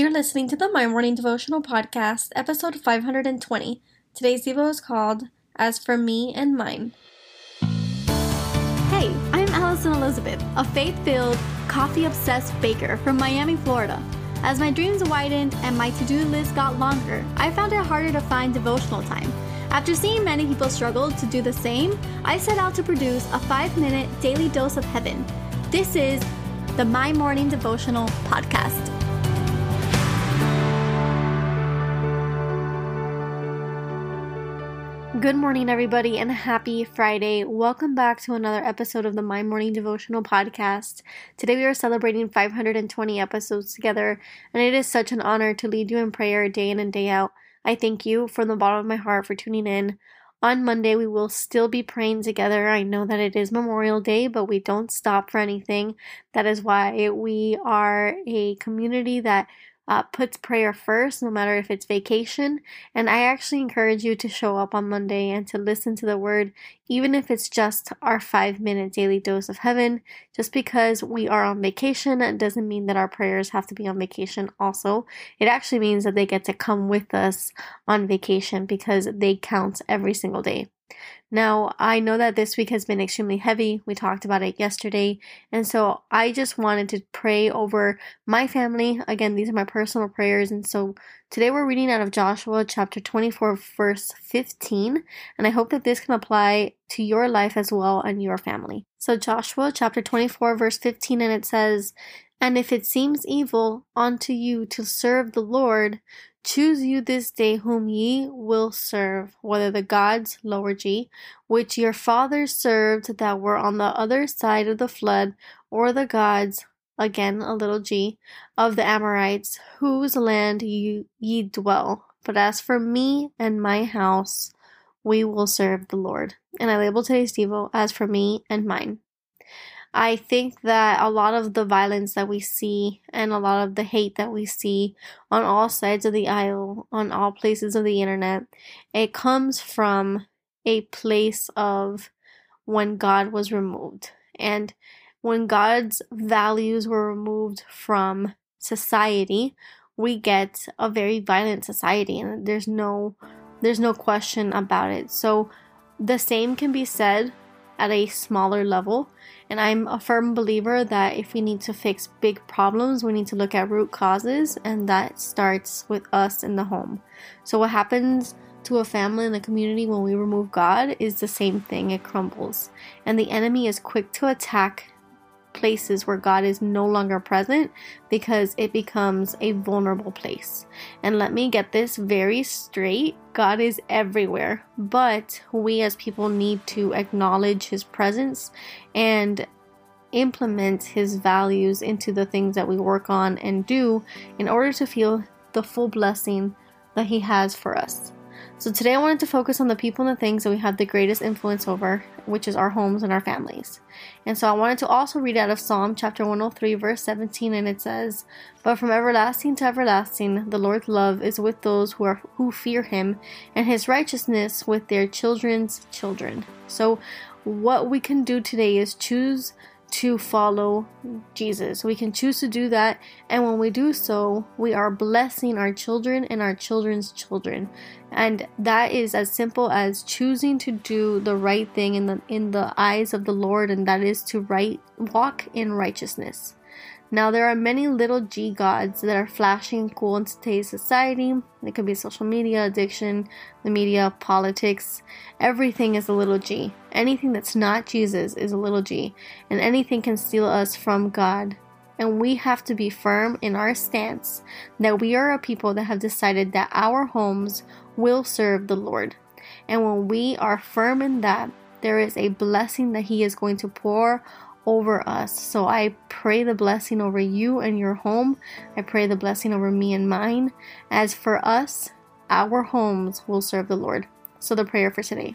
You're listening to the My Morning Devotional Podcast, episode 520. Today's Devo is called As for Me and Mine. Hey, I'm Alison Elizabeth, a faith filled, coffee obsessed baker from Miami, Florida. As my dreams widened and my to do list got longer, I found it harder to find devotional time. After seeing many people struggle to do the same, I set out to produce a five minute daily dose of heaven. This is the My Morning Devotional Podcast. Good morning, everybody, and happy Friday. Welcome back to another episode of the My Morning Devotional Podcast. Today, we are celebrating 520 episodes together, and it is such an honor to lead you in prayer day in and day out. I thank you from the bottom of my heart for tuning in. On Monday, we will still be praying together. I know that it is Memorial Day, but we don't stop for anything. That is why we are a community that uh, puts prayer first, no matter if it's vacation. And I actually encourage you to show up on Monday and to listen to the word, even if it's just our five minute daily dose of heaven. Just because we are on vacation doesn't mean that our prayers have to be on vacation also. It actually means that they get to come with us on vacation because they count every single day. Now, I know that this week has been extremely heavy. We talked about it yesterday. And so I just wanted to pray over my family. Again, these are my personal prayers. And so today we're reading out of Joshua chapter 24, verse 15. And I hope that this can apply to your life as well and your family. So, Joshua chapter 24, verse 15, and it says, And if it seems evil unto you to serve the Lord, Choose you this day whom ye will serve, whether the gods, lower g, which your fathers served that were on the other side of the flood, or the gods, again a little g, of the Amorites, whose land ye, dwell. But as for me and my house, we will serve the Lord. And I label today's Devo as for me and mine. I think that a lot of the violence that we see and a lot of the hate that we see on all sides of the aisle, on all places of the internet, it comes from a place of when God was removed. And when God's values were removed from society, we get a very violent society and there's no there's no question about it. So the same can be said at a smaller level. And I'm a firm believer that if we need to fix big problems, we need to look at root causes, and that starts with us in the home. So, what happens to a family and a community when we remove God is the same thing, it crumbles. And the enemy is quick to attack places where God is no longer present because it becomes a vulnerable place. And let me get this very straight God is everywhere, but we as people need to acknowledge His presence and implement His values into the things that we work on and do in order to feel the full blessing that He has for us. So today I wanted to focus on the people and the things that we have the greatest influence over, which is our homes and our families. And so I wanted to also read out of Psalm chapter 103 verse 17 and it says, "But from everlasting to everlasting the Lord's love is with those who are who fear him, and his righteousness with their children's children." So what we can do today is choose to follow Jesus. We can choose to do that, and when we do so, we are blessing our children and our children's children. And that is as simple as choosing to do the right thing in the in the eyes of the Lord, and that is to right walk in righteousness. Now, there are many little G gods that are flashing cool in today's society. It could be social media, addiction, the media, politics. Everything is a little G. Anything that's not Jesus is a little g. And anything can steal us from God. And we have to be firm in our stance that we are a people that have decided that our homes will serve the Lord. And when we are firm in that, there is a blessing that He is going to pour over us. So I pray the blessing over you and your home. I pray the blessing over me and mine. As for us, our homes will serve the Lord. So the prayer for today.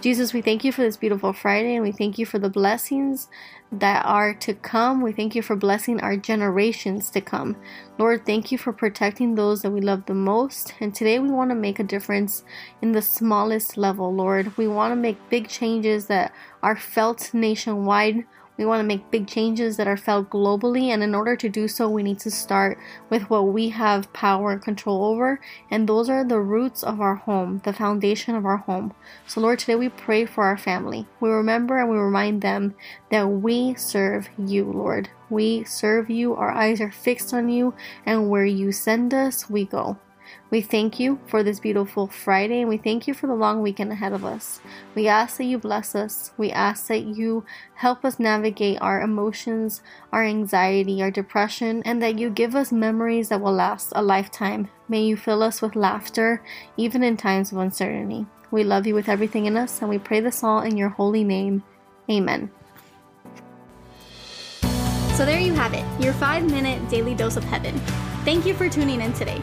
Jesus, we thank you for this beautiful Friday and we thank you for the blessings that are to come. We thank you for blessing our generations to come. Lord, thank you for protecting those that we love the most. And today we want to make a difference in the smallest level, Lord. We want to make big changes that are felt nationwide We want to make big changes that are felt globally, and in order to do so, we need to start with what we have power and control over, and those are the roots of our home, the foundation of our home. So, Lord, today we pray for our family. We remember and we remind them that we serve you, Lord. We serve you, our eyes are fixed on you, and where you send us, we go. We thank you for this beautiful Friday and we thank you for the long weekend ahead of us. We ask that you bless us. We ask that you help us navigate our emotions, our anxiety, our depression, and that you give us memories that will last a lifetime. May you fill us with laughter, even in times of uncertainty. We love you with everything in us and we pray this all in your holy name. Amen. So there you have it, your five minute daily dose of heaven. Thank you for tuning in today.